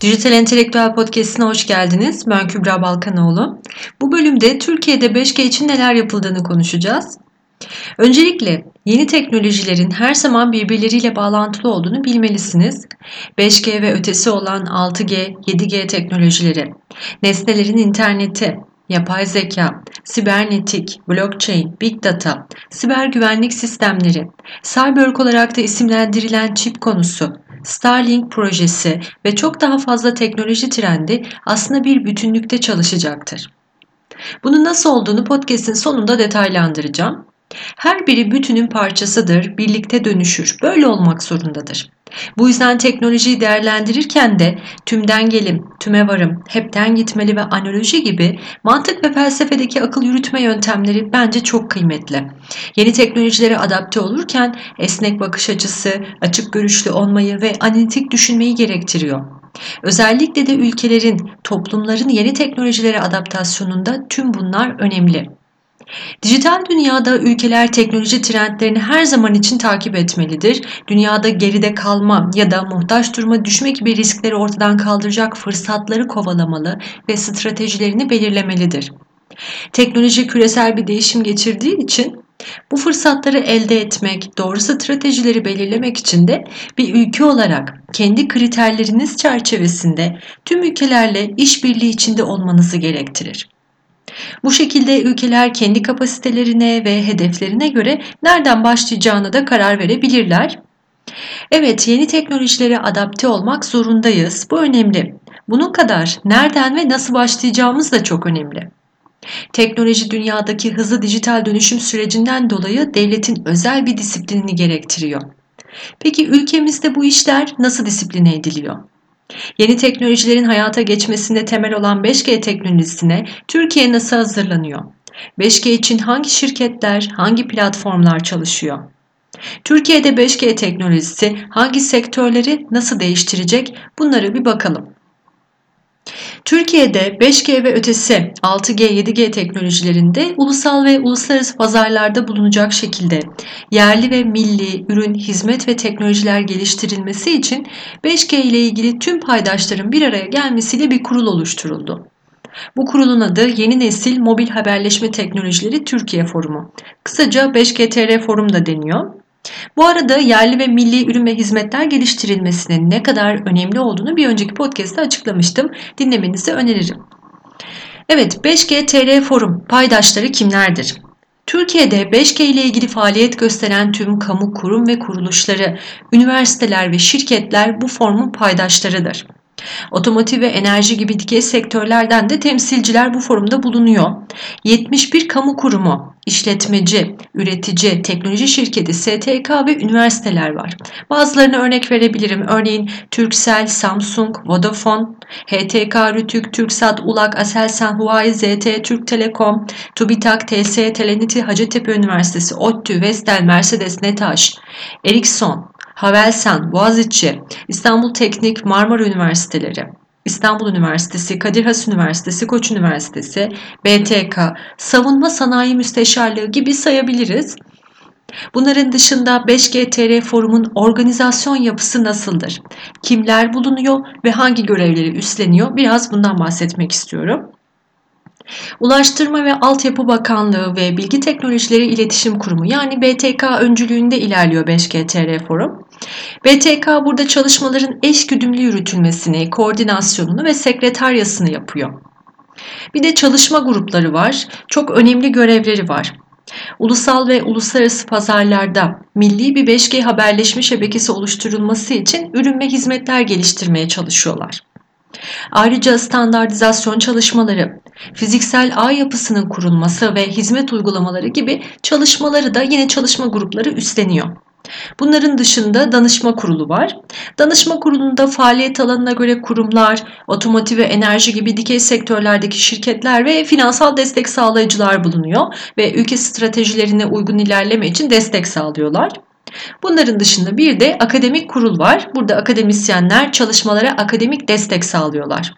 Dijital Entelektüel Podcast'ine hoş geldiniz. Ben Kübra Balkanoğlu. Bu bölümde Türkiye'de 5G için neler yapıldığını konuşacağız. Öncelikle yeni teknolojilerin her zaman birbirleriyle bağlantılı olduğunu bilmelisiniz. 5G ve ötesi olan 6G, 7G teknolojileri, nesnelerin interneti, yapay zeka, sibernetik, blockchain, big data, siber güvenlik sistemleri, Cyberg olarak da isimlendirilen çip konusu, Starlink projesi ve çok daha fazla teknoloji trendi aslında bir bütünlükte çalışacaktır. Bunun nasıl olduğunu podcast'in sonunda detaylandıracağım. Her biri bütünün parçasıdır, birlikte dönüşür. Böyle olmak zorundadır. Bu yüzden teknolojiyi değerlendirirken de tümden gelim, tüme varım, hepten gitmeli ve analoji gibi mantık ve felsefedeki akıl yürütme yöntemleri bence çok kıymetli. Yeni teknolojilere adapte olurken esnek bakış açısı, açık görüşlü olmayı ve analitik düşünmeyi gerektiriyor. Özellikle de ülkelerin, toplumların yeni teknolojilere adaptasyonunda tüm bunlar önemli. Dijital dünyada ülkeler teknoloji trendlerini her zaman için takip etmelidir. Dünyada geride kalma ya da muhtaç duruma düşme gibi riskleri ortadan kaldıracak fırsatları kovalamalı ve stratejilerini belirlemelidir. Teknoloji küresel bir değişim geçirdiği için bu fırsatları elde etmek, doğru stratejileri belirlemek için de bir ülke olarak kendi kriterleriniz çerçevesinde tüm ülkelerle işbirliği içinde olmanızı gerektirir. Bu şekilde ülkeler kendi kapasitelerine ve hedeflerine göre nereden başlayacağına da karar verebilirler. Evet, yeni teknolojilere adapte olmak zorundayız. Bu önemli. Bunun kadar nereden ve nasıl başlayacağımız da çok önemli. Teknoloji dünyadaki hızlı dijital dönüşüm sürecinden dolayı devletin özel bir disiplinini gerektiriyor. Peki ülkemizde bu işler nasıl disipline ediliyor? Yeni teknolojilerin hayata geçmesinde temel olan 5G teknolojisine Türkiye nasıl hazırlanıyor? 5G için hangi şirketler, hangi platformlar çalışıyor? Türkiye'de 5G teknolojisi hangi sektörleri nasıl değiştirecek? Bunları bir bakalım. Türkiye'de 5G ve ötesi 6G, 7G teknolojilerinde ulusal ve uluslararası pazarlarda bulunacak şekilde yerli ve milli ürün, hizmet ve teknolojiler geliştirilmesi için 5G ile ilgili tüm paydaşların bir araya gelmesiyle bir kurul oluşturuldu. Bu kurulun adı Yeni Nesil Mobil Haberleşme Teknolojileri Türkiye Forumu. Kısaca 5GTR Forum da deniyor. Bu arada yerli ve milli ürün ve hizmetler geliştirilmesinin ne kadar önemli olduğunu bir önceki podcast'te açıklamıştım. Dinlemenizi öneririm. Evet 5G TR Forum paydaşları kimlerdir? Türkiye'de 5G ile ilgili faaliyet gösteren tüm kamu kurum ve kuruluşları, üniversiteler ve şirketler bu formun paydaşlarıdır. Otomotiv ve enerji gibi dikey sektörlerden de temsilciler bu forumda bulunuyor. 71 kamu kurumu, işletmeci, üretici, teknoloji şirketi, STK ve üniversiteler var. Bazılarını örnek verebilirim. Örneğin Turkcell, Samsung, Vodafone, HTK, Rütük, Türksat, Ulak, Aselsan, Huawei, ZT, Türk Telekom, TÜBİTAK, TS, Teleniti, Hacettepe Üniversitesi, ODTÜ, Vestel, Mercedes, Netaş, Ericsson, Havelsan, Boğaziçi, İstanbul Teknik, Marmara Üniversiteleri, İstanbul Üniversitesi, Kadir Has Üniversitesi, Koç Üniversitesi, BTK, Savunma Sanayi Müsteşarlığı gibi sayabiliriz. Bunların dışında 5GTR Forum'un organizasyon yapısı nasıldır? Kimler bulunuyor ve hangi görevleri üstleniyor? Biraz bundan bahsetmek istiyorum. Ulaştırma ve Altyapı Bakanlığı ve Bilgi Teknolojileri İletişim Kurumu yani BTK öncülüğünde ilerliyor 5GTR Forum. BTK burada çalışmaların eş güdümlü yürütülmesini, koordinasyonunu ve sekreteryasını yapıyor. Bir de çalışma grupları var. Çok önemli görevleri var. Ulusal ve uluslararası pazarlarda milli bir 5G haberleşme şebekesi oluşturulması için ürün ve hizmetler geliştirmeye çalışıyorlar. Ayrıca standartizasyon çalışmaları, fiziksel ağ yapısının kurulması ve hizmet uygulamaları gibi çalışmaları da yine çalışma grupları üstleniyor. Bunların dışında danışma kurulu var. Danışma kurulunda faaliyet alanına göre kurumlar, otomotiv ve enerji gibi dikey sektörlerdeki şirketler ve finansal destek sağlayıcılar bulunuyor ve ülke stratejilerine uygun ilerleme için destek sağlıyorlar. Bunların dışında bir de akademik kurul var. Burada akademisyenler çalışmalara akademik destek sağlıyorlar.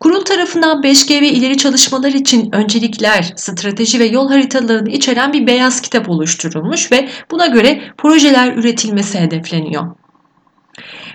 Kurul tarafından 5G ve ileri çalışmalar için öncelikler, strateji ve yol haritalarını içeren bir beyaz kitap oluşturulmuş ve buna göre projeler üretilmesi hedefleniyor.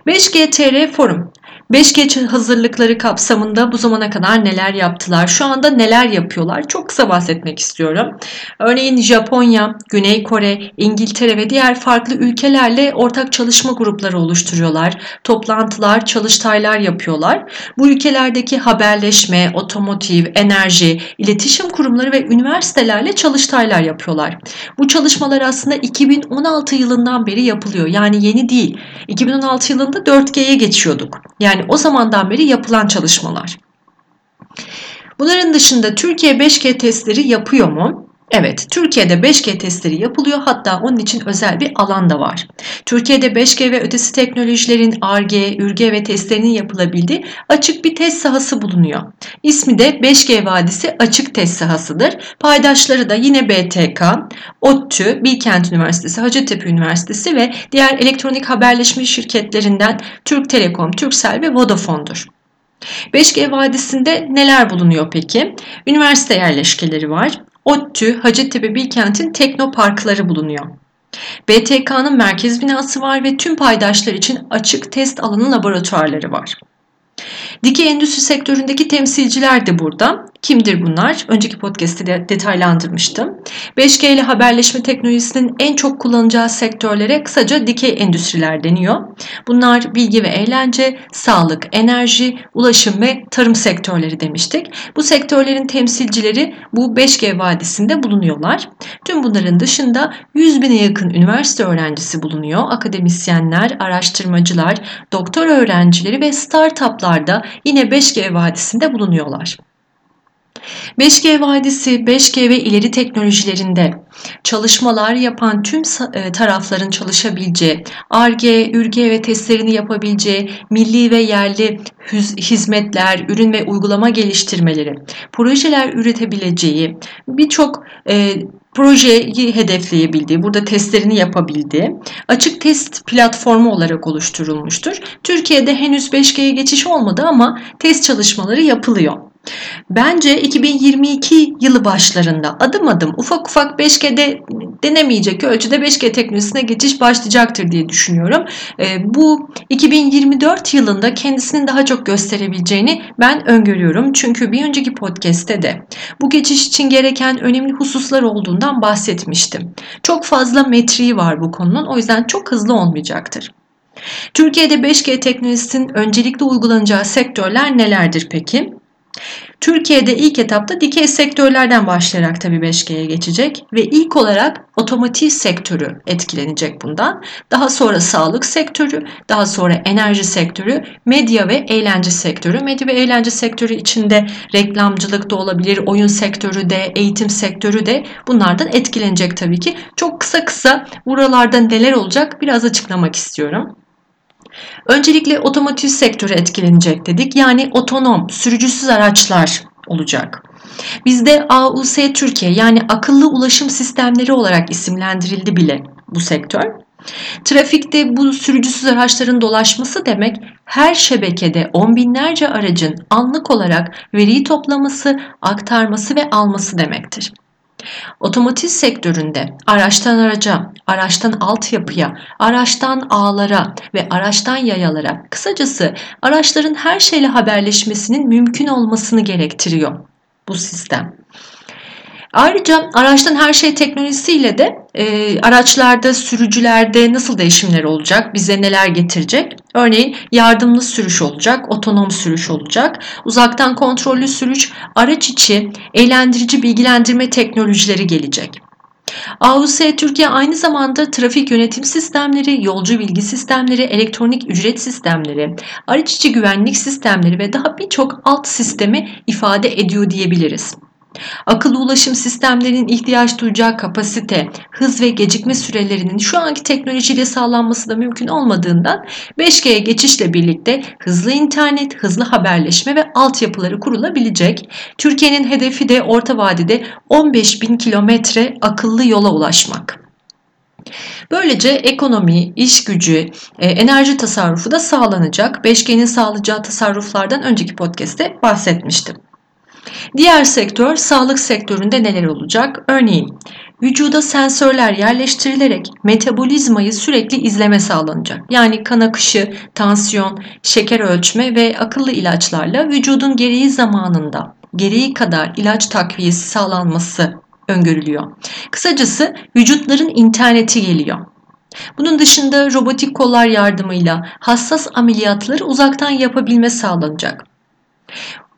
5G TR Forum 5G hazırlıkları kapsamında bu zamana kadar neler yaptılar? Şu anda neler yapıyorlar? Çok kısa bahsetmek istiyorum. Örneğin Japonya, Güney Kore, İngiltere ve diğer farklı ülkelerle ortak çalışma grupları oluşturuyorlar. Toplantılar, çalıştaylar yapıyorlar. Bu ülkelerdeki haberleşme, otomotiv, enerji, iletişim kurumları ve üniversitelerle çalıştaylar yapıyorlar. Bu çalışmalar aslında 2016 yılından beri yapılıyor. Yani yeni değil. 2016 yılında 4G'ye geçiyorduk. Yani o zamandan beri yapılan çalışmalar. Bunların dışında Türkiye 5G testleri yapıyor mu? Evet, Türkiye'de 5G testleri yapılıyor hatta onun için özel bir alan da var. Türkiye'de 5G ve ötesi teknolojilerin ARGE, ÜRGE ve testlerinin yapılabildiği açık bir test sahası bulunuyor. İsmi de 5G Vadisi Açık Test Sahasıdır. Paydaşları da yine BTK, ODTÜ, Bilkent Üniversitesi, Hacettepe Üniversitesi ve diğer elektronik haberleşme şirketlerinden Türk Telekom, Turkcell ve Vodafone'dur. 5G Vadisi'nde neler bulunuyor peki? Üniversite yerleşkeleri var. ODTÜ, Hacettepe Bilkent'in teknoparkları bulunuyor. BTK'nın merkez binası var ve tüm paydaşlar için açık test alanı laboratuvarları var. Dikey endüstri sektöründeki temsilciler de burada. Kimdir bunlar? Önceki podcast'te de detaylandırmıştım. 5G ile haberleşme teknolojisinin en çok kullanacağı sektörlere kısaca dikey endüstriler deniyor. Bunlar bilgi ve eğlence, sağlık, enerji, ulaşım ve tarım sektörleri demiştik. Bu sektörlerin temsilcileri bu 5G vadisinde bulunuyorlar. Tüm bunların dışında 100 bine yakın üniversite öğrencisi bulunuyor. Akademisyenler, araştırmacılar, doktor öğrencileri ve startuplar da yine 5G vadisinde bulunuyorlar. 5G Vadisi, 5G ve ileri teknolojilerinde çalışmalar yapan tüm e, tarafların çalışabileceği, ARGE, ÜRGE ve testlerini yapabileceği milli ve yerli hizmetler, ürün ve uygulama geliştirmeleri, projeler üretebileceği birçok e, projeyi hedefleyebildiği, burada testlerini yapabildiği açık test platformu olarak oluşturulmuştur. Türkiye'de henüz 5G'ye geçiş olmadı ama test çalışmaları yapılıyor. Bence 2022 yılı başlarında adım adım ufak ufak 5G'de denemeyecek ölçüde 5G teknolojisine geçiş başlayacaktır diye düşünüyorum. E, bu 2024 yılında kendisinin daha çok gösterebileceğini ben öngörüyorum. Çünkü bir önceki podcast'te de bu geçiş için gereken önemli hususlar olduğundan bahsetmiştim. Çok fazla metriği var bu konunun o yüzden çok hızlı olmayacaktır. Türkiye'de 5G teknolojisinin öncelikle uygulanacağı sektörler nelerdir peki? Türkiye'de ilk etapta dikey sektörlerden başlayarak tabii 5G'ye geçecek ve ilk olarak otomotiv sektörü etkilenecek bundan. Daha sonra sağlık sektörü, daha sonra enerji sektörü, medya ve eğlence sektörü. Medya ve eğlence sektörü içinde reklamcılık da olabilir, oyun sektörü de, eğitim sektörü de bunlardan etkilenecek tabii ki. Çok kısa kısa buralarda neler olacak biraz açıklamak istiyorum. Öncelikle otomotiv sektörü etkilenecek dedik. Yani otonom, sürücüsüz araçlar olacak. Bizde AUS Türkiye yani akıllı ulaşım sistemleri olarak isimlendirildi bile bu sektör. Trafikte bu sürücüsüz araçların dolaşması demek her şebekede on binlerce aracın anlık olarak veriyi toplaması, aktarması ve alması demektir. Otomotiv sektöründe araçtan araca, araçtan altyapıya, araçtan ağlara ve araçtan yayalara, kısacası araçların her şeyle haberleşmesinin mümkün olmasını gerektiriyor bu sistem. Ayrıca araçtan her şey teknolojisiyle de e, araçlarda, sürücülerde nasıl değişimler olacak, bize neler getirecek? Örneğin yardımlı sürüş olacak, otonom sürüş olacak, uzaktan kontrollü sürüş, araç içi eğlendirici bilgilendirme teknolojileri gelecek. AUS Türkiye aynı zamanda trafik yönetim sistemleri, yolcu bilgi sistemleri, elektronik ücret sistemleri, araç içi güvenlik sistemleri ve daha birçok alt sistemi ifade ediyor diyebiliriz. Akıllı ulaşım sistemlerinin ihtiyaç duyacağı kapasite, hız ve gecikme sürelerinin şu anki teknolojiyle sağlanması da mümkün olmadığından 5G'ye geçişle birlikte hızlı internet, hızlı haberleşme ve altyapıları kurulabilecek. Türkiye'nin hedefi de orta vadede 15 bin kilometre akıllı yola ulaşmak. Böylece ekonomi, iş gücü, e, enerji tasarrufu da sağlanacak. 5G'nin sağlayacağı tasarruflardan önceki podcast'te bahsetmiştim. Diğer sektör sağlık sektöründe neler olacak? Örneğin vücuda sensörler yerleştirilerek metabolizmayı sürekli izleme sağlanacak. Yani kan akışı, tansiyon, şeker ölçme ve akıllı ilaçlarla vücudun gereği zamanında gereği kadar ilaç takviyesi sağlanması öngörülüyor. Kısacası vücutların interneti geliyor. Bunun dışında robotik kollar yardımıyla hassas ameliyatları uzaktan yapabilme sağlanacak.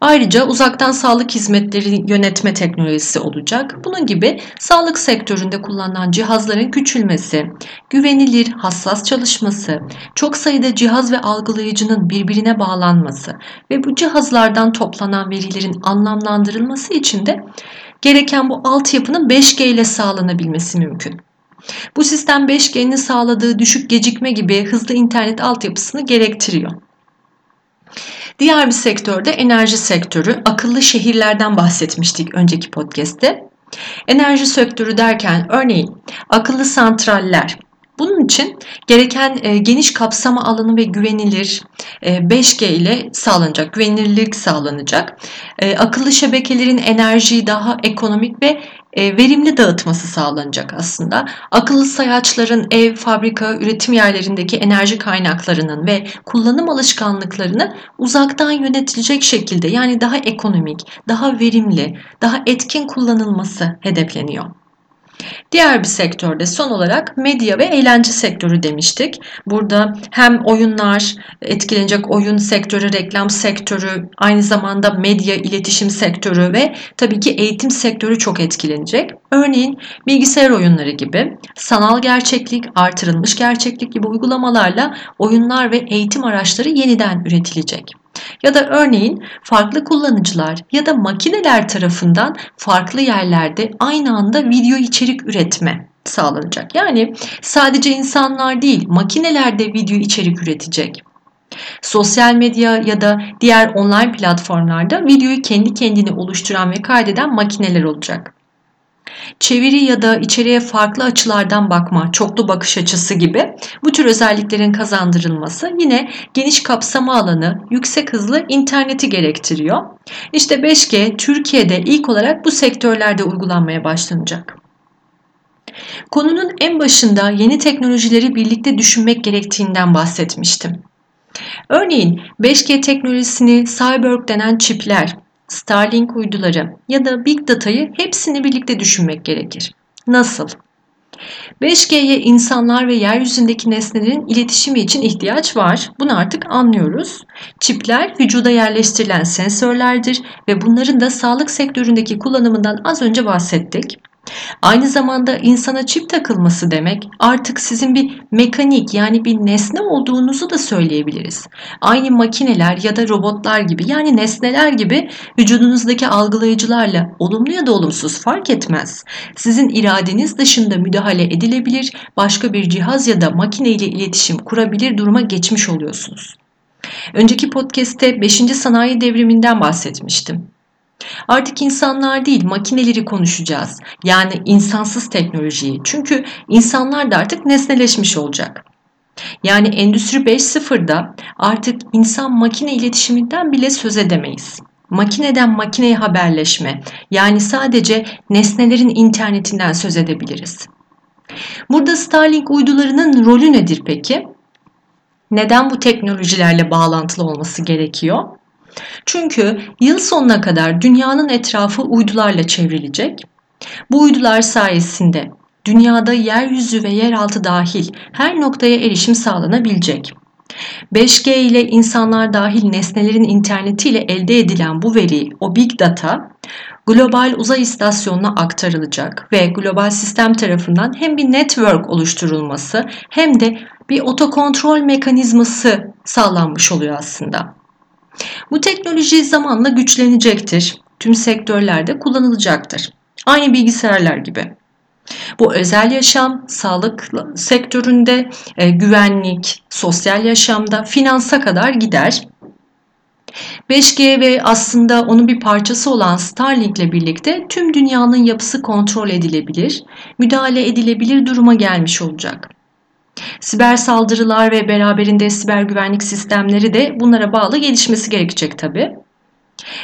Ayrıca uzaktan sağlık hizmetleri yönetme teknolojisi olacak. Bunun gibi sağlık sektöründe kullanılan cihazların küçülmesi, güvenilir, hassas çalışması, çok sayıda cihaz ve algılayıcının birbirine bağlanması ve bu cihazlardan toplanan verilerin anlamlandırılması için de gereken bu altyapının 5G ile sağlanabilmesi mümkün. Bu sistem 5G'nin sağladığı düşük gecikme gibi hızlı internet altyapısını gerektiriyor. Diğer bir sektörde enerji sektörü, akıllı şehirlerden bahsetmiştik önceki podcast'te. Enerji sektörü derken örneğin akıllı santraller, bunun için gereken e, geniş kapsama alanı ve güvenilir e, 5G ile sağlanacak, güvenilirlik sağlanacak. E, akıllı şebekelerin enerjiyi daha ekonomik ve e, verimli dağıtması sağlanacak aslında. Akıllı sayaçların ev, fabrika, üretim yerlerindeki enerji kaynaklarının ve kullanım alışkanlıklarını uzaktan yönetilecek şekilde yani daha ekonomik, daha verimli, daha etkin kullanılması hedefleniyor. Diğer bir sektörde son olarak medya ve eğlence sektörü demiştik. Burada hem oyunlar, etkilenecek oyun sektörü, reklam sektörü, aynı zamanda medya, iletişim sektörü ve tabii ki eğitim sektörü çok etkilenecek. Örneğin bilgisayar oyunları gibi sanal gerçeklik, artırılmış gerçeklik gibi uygulamalarla oyunlar ve eğitim araçları yeniden üretilecek. Ya da örneğin farklı kullanıcılar ya da makineler tarafından farklı yerlerde aynı anda video içerik üretme sağlanacak. Yani sadece insanlar değil, makineler de video içerik üretecek. Sosyal medya ya da diğer online platformlarda videoyu kendi kendine oluşturan ve kaydeden makineler olacak. Çeviri ya da içeriye farklı açılardan bakma, çoklu bakış açısı gibi bu tür özelliklerin kazandırılması yine geniş kapsama alanı, yüksek hızlı interneti gerektiriyor. İşte 5G Türkiye'de ilk olarak bu sektörlerde uygulanmaya başlanacak. Konunun en başında yeni teknolojileri birlikte düşünmek gerektiğinden bahsetmiştim. Örneğin 5G teknolojisini Cyborg denen çipler, Starlink uyduları ya da Big Data'yı hepsini birlikte düşünmek gerekir. Nasıl? 5G'ye insanlar ve yeryüzündeki nesnelerin iletişimi için ihtiyaç var. Bunu artık anlıyoruz. Çipler vücuda yerleştirilen sensörlerdir ve bunların da sağlık sektöründeki kullanımından az önce bahsettik. Aynı zamanda insana çip takılması demek artık sizin bir mekanik yani bir nesne olduğunuzu da söyleyebiliriz. Aynı makineler ya da robotlar gibi yani nesneler gibi vücudunuzdaki algılayıcılarla olumlu ya da olumsuz fark etmez. Sizin iradeniz dışında müdahale edilebilir, başka bir cihaz ya da makine ile iletişim kurabilir duruma geçmiş oluyorsunuz. Önceki podcast'te 5. sanayi devriminden bahsetmiştim. Artık insanlar değil makineleri konuşacağız. Yani insansız teknolojiyi. Çünkü insanlar da artık nesneleşmiş olacak. Yani Endüstri 5.0'da artık insan makine iletişiminden bile söz edemeyiz. Makineden makineye haberleşme yani sadece nesnelerin internetinden söz edebiliriz. Burada Starlink uydularının rolü nedir peki? Neden bu teknolojilerle bağlantılı olması gerekiyor? Çünkü yıl sonuna kadar dünyanın etrafı uydularla çevrilecek. Bu uydular sayesinde dünyada yeryüzü ve yeraltı dahil her noktaya erişim sağlanabilecek. 5G ile insanlar dahil nesnelerin interneti ile elde edilen bu veri, o big data, global uzay istasyonuna aktarılacak ve global sistem tarafından hem bir network oluşturulması hem de bir otokontrol mekanizması sağlanmış oluyor aslında. Bu teknoloji zamanla güçlenecektir. Tüm sektörlerde kullanılacaktır. Aynı bilgisayarlar gibi. Bu özel yaşam, sağlık sektöründe, e, güvenlik, sosyal yaşamda, finansa kadar gider. 5G ve aslında onun bir parçası olan Starlink ile birlikte tüm dünyanın yapısı kontrol edilebilir, müdahale edilebilir duruma gelmiş olacak. Siber saldırılar ve beraberinde siber güvenlik sistemleri de bunlara bağlı gelişmesi gerekecek tabi.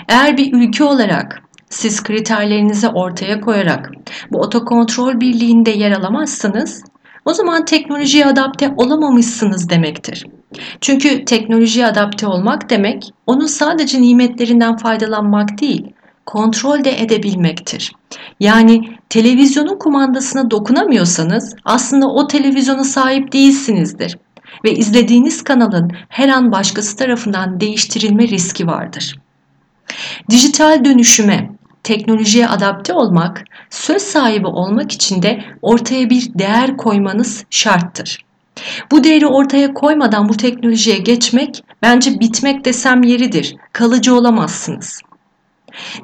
Eğer bir ülke olarak siz kriterlerinizi ortaya koyarak bu otokontrol birliğinde yer alamazsanız o zaman teknolojiye adapte olamamışsınız demektir. Çünkü teknolojiye adapte olmak demek onun sadece nimetlerinden faydalanmak değil, kontrol de edebilmektir. Yani televizyonun kumandasına dokunamıyorsanız aslında o televizyona sahip değilsinizdir ve izlediğiniz kanalın her an başkası tarafından değiştirilme riski vardır. Dijital dönüşüme, teknolojiye adapte olmak, söz sahibi olmak için de ortaya bir değer koymanız şarttır. Bu değeri ortaya koymadan bu teknolojiye geçmek bence bitmek desem yeridir. Kalıcı olamazsınız.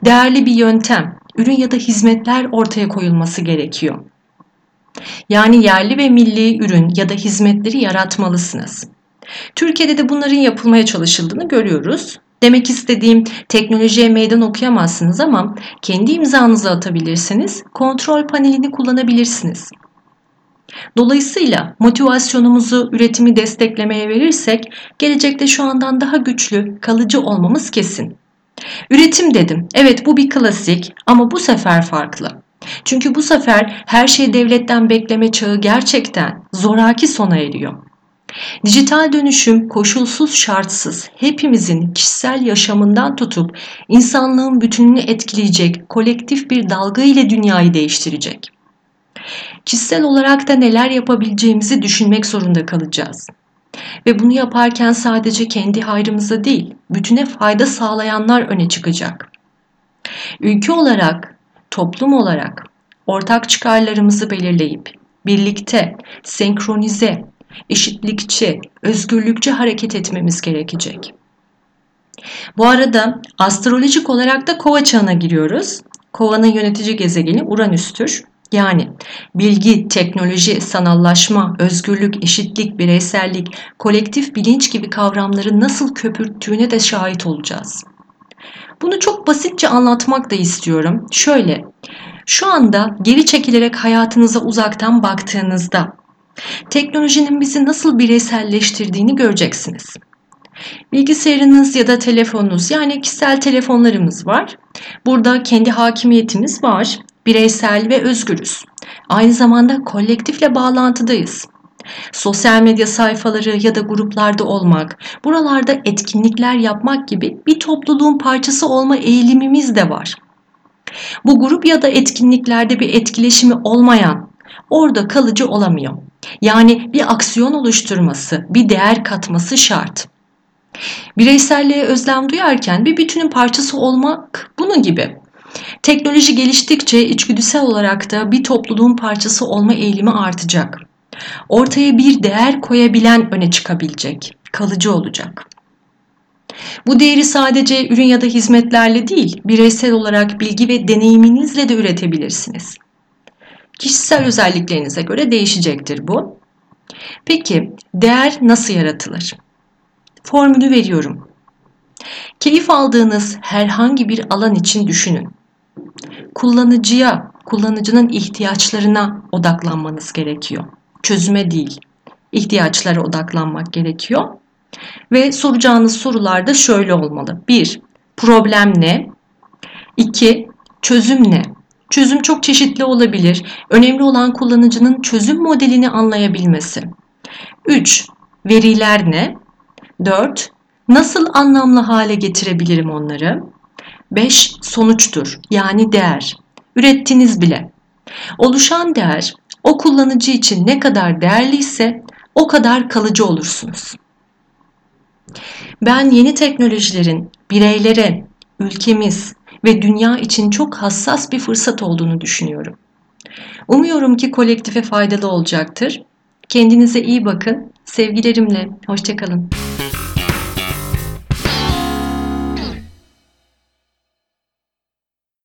Değerli bir yöntem, ürün ya da hizmetler ortaya koyulması gerekiyor. Yani yerli ve milli ürün ya da hizmetleri yaratmalısınız. Türkiye'de de bunların yapılmaya çalışıldığını görüyoruz. Demek istediğim teknolojiye meydan okuyamazsınız ama kendi imzanızı atabilirsiniz, kontrol panelini kullanabilirsiniz. Dolayısıyla motivasyonumuzu üretimi desteklemeye verirsek gelecekte şu andan daha güçlü, kalıcı olmamız kesin. Üretim dedim. Evet bu bir klasik ama bu sefer farklı. Çünkü bu sefer her şey devletten bekleme çağı gerçekten zoraki sona eriyor. Dijital dönüşüm koşulsuz şartsız hepimizin kişisel yaşamından tutup insanlığın bütününü etkileyecek kolektif bir dalga ile dünyayı değiştirecek. Kişisel olarak da neler yapabileceğimizi düşünmek zorunda kalacağız. Ve bunu yaparken sadece kendi hayrımıza değil, bütüne fayda sağlayanlar öne çıkacak. Ülke olarak, toplum olarak ortak çıkarlarımızı belirleyip birlikte, senkronize, eşitlikçi, özgürlükçü hareket etmemiz gerekecek. Bu arada astrolojik olarak da kova çağına giriyoruz. Kovanın yönetici gezegeni Uranüs'tür. Yani bilgi, teknoloji, sanallaşma, özgürlük, eşitlik, bireysellik, kolektif bilinç gibi kavramları nasıl köpürttüğüne de şahit olacağız. Bunu çok basitçe anlatmak da istiyorum. Şöyle, şu anda geri çekilerek hayatınıza uzaktan baktığınızda teknolojinin bizi nasıl bireyselleştirdiğini göreceksiniz. Bilgisayarınız ya da telefonunuz yani kişisel telefonlarımız var. Burada kendi hakimiyetimiz var bireysel ve özgürüz. Aynı zamanda kolektifle bağlantıdayız. Sosyal medya sayfaları ya da gruplarda olmak, buralarda etkinlikler yapmak gibi bir topluluğun parçası olma eğilimimiz de var. Bu grup ya da etkinliklerde bir etkileşimi olmayan, orada kalıcı olamıyor. Yani bir aksiyon oluşturması, bir değer katması şart. Bireyselliğe özlem duyarken bir bütünün parçası olmak bunun gibi. Teknoloji geliştikçe içgüdüsel olarak da bir topluluğun parçası olma eğilimi artacak. Ortaya bir değer koyabilen öne çıkabilecek, kalıcı olacak. Bu değeri sadece ürün ya da hizmetlerle değil, bireysel olarak bilgi ve deneyiminizle de üretebilirsiniz. Kişisel özelliklerinize göre değişecektir bu. Peki değer nasıl yaratılır? Formülü veriyorum. Keyif aldığınız herhangi bir alan için düşünün kullanıcıya, kullanıcının ihtiyaçlarına odaklanmanız gerekiyor. Çözüme değil, ihtiyaçlara odaklanmak gerekiyor. Ve soracağınız sorular da şöyle olmalı. 1. Problem ne? 2. Çözüm ne? Çözüm çok çeşitli olabilir. Önemli olan kullanıcının çözüm modelini anlayabilmesi. 3. Veriler ne? 4. Nasıl anlamlı hale getirebilirim onları? 5 sonuçtur yani değer. Ürettiniz bile. Oluşan değer o kullanıcı için ne kadar değerliyse o kadar kalıcı olursunuz. Ben yeni teknolojilerin bireylere, ülkemiz ve dünya için çok hassas bir fırsat olduğunu düşünüyorum. Umuyorum ki kolektife faydalı olacaktır. Kendinize iyi bakın. Sevgilerimle. Hoşçakalın.